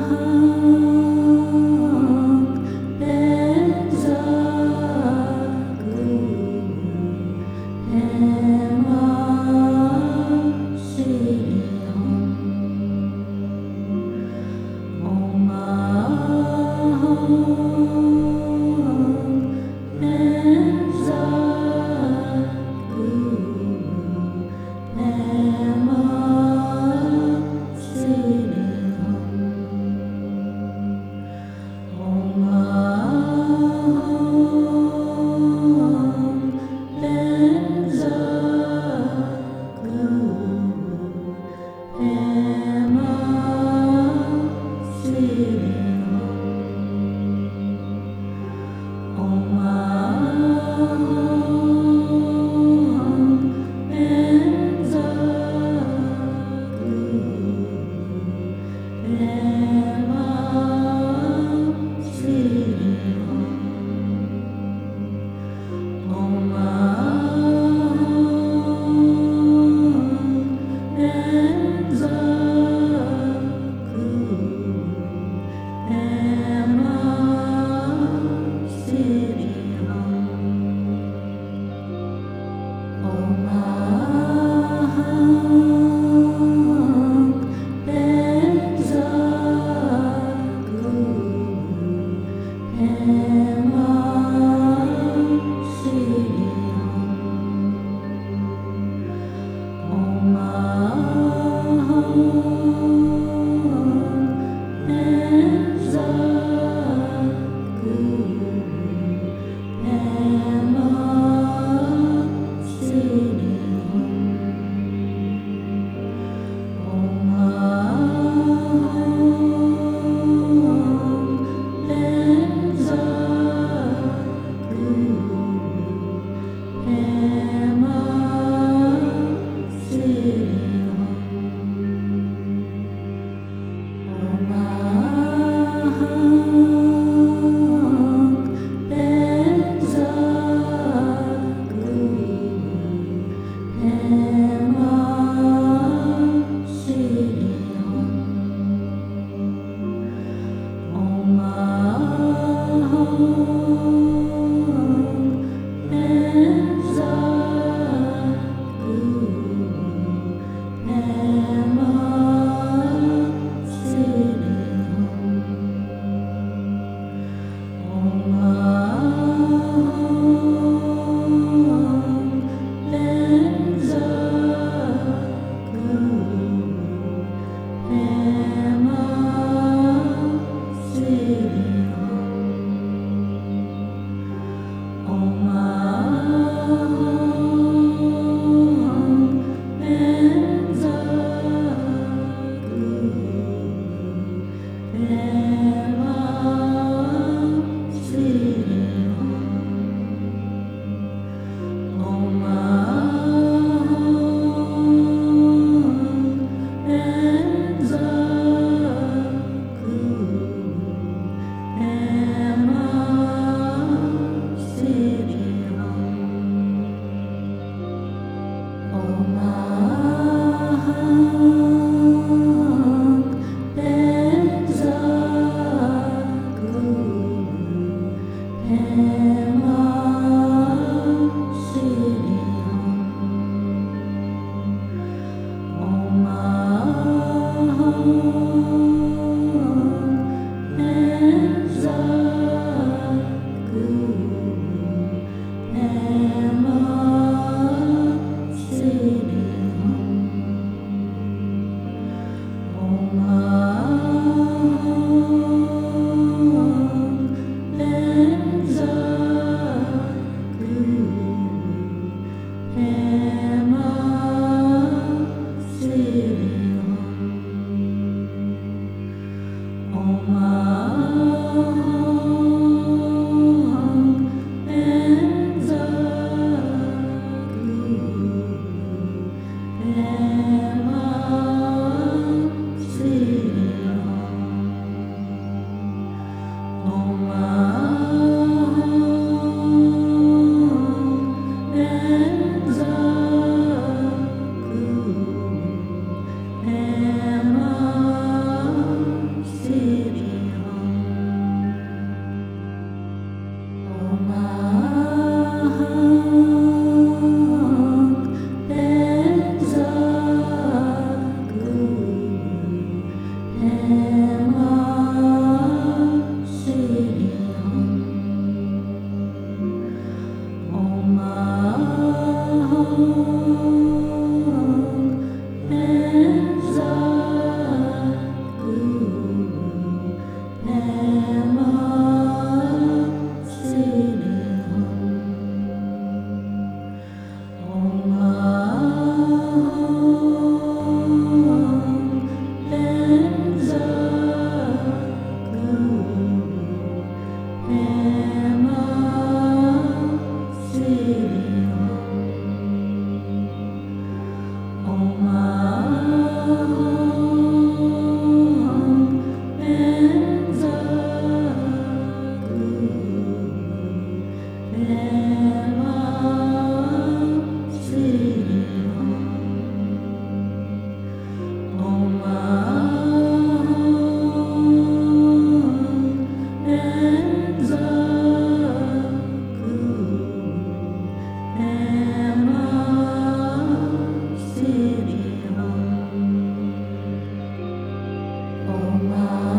heart. Ooh. See Amen.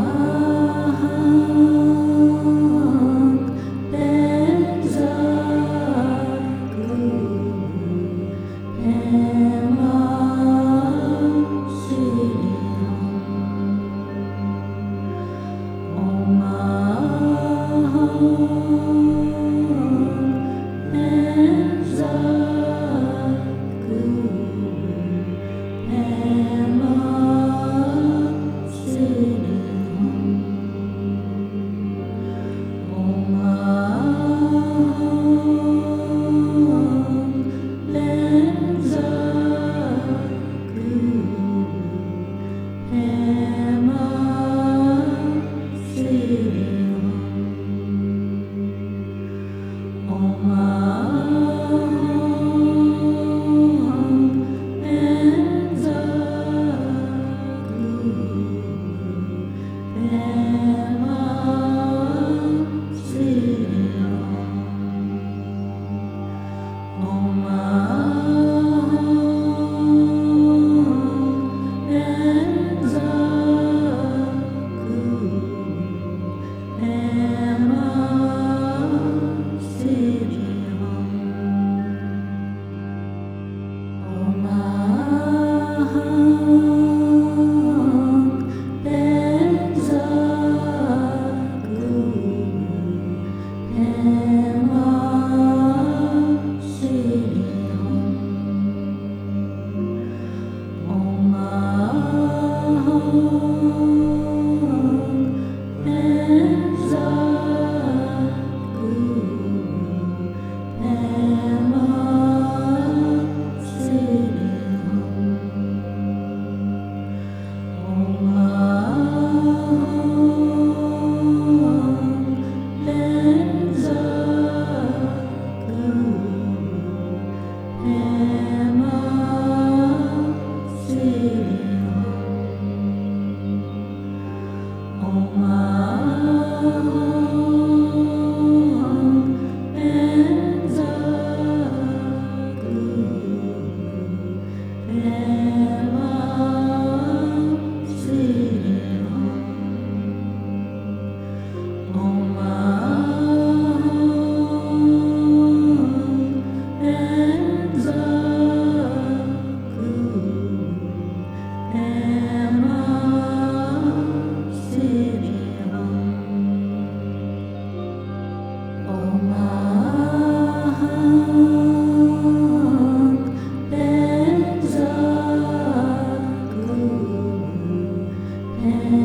And